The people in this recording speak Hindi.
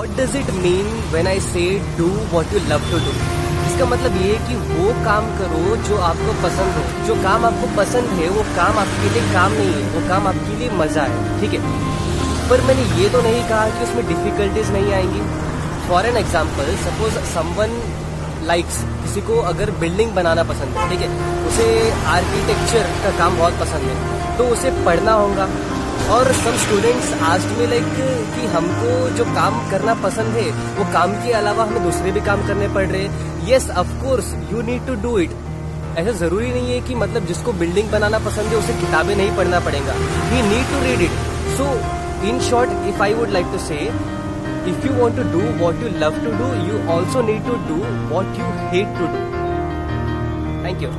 What does it mean when I say do what you love to do इसका मतलब ये कि वो काम करो जो आपको पसंद हो। जो काम आपको पसंद है, वो काम आपके लिए काम नहीं है, वो काम आपके लिए मज़ा है, ठीक है? पर मैंने ये तो नहीं कहा कि उसमें डिफिकल्टीज नहीं आएँगी। For an example suppose someone likes किसी को अगर बिल्डिंग बनाना पसंद है, ठीक है? उसे आर्किटेक्चर का काम बहुत पसंद है तो उसे पढ़ना होगा। और सम स्टूडेंट्स आज में लाइक कि हमको जो काम करना पसंद है, वो काम के अलावा हमें दूसरे भी काम करने पड़ रहे yes of course you need to do it ऐसा ज़रूरी नहीं है कि मतलब जिसको बिल्डिंग बनाना पसंद है, उसे किताबें नहीं पढ़ना पड़ेगा। He need to read it so in short if I would like to say if you want to do what you love to do you also need to do what you hate to do thank you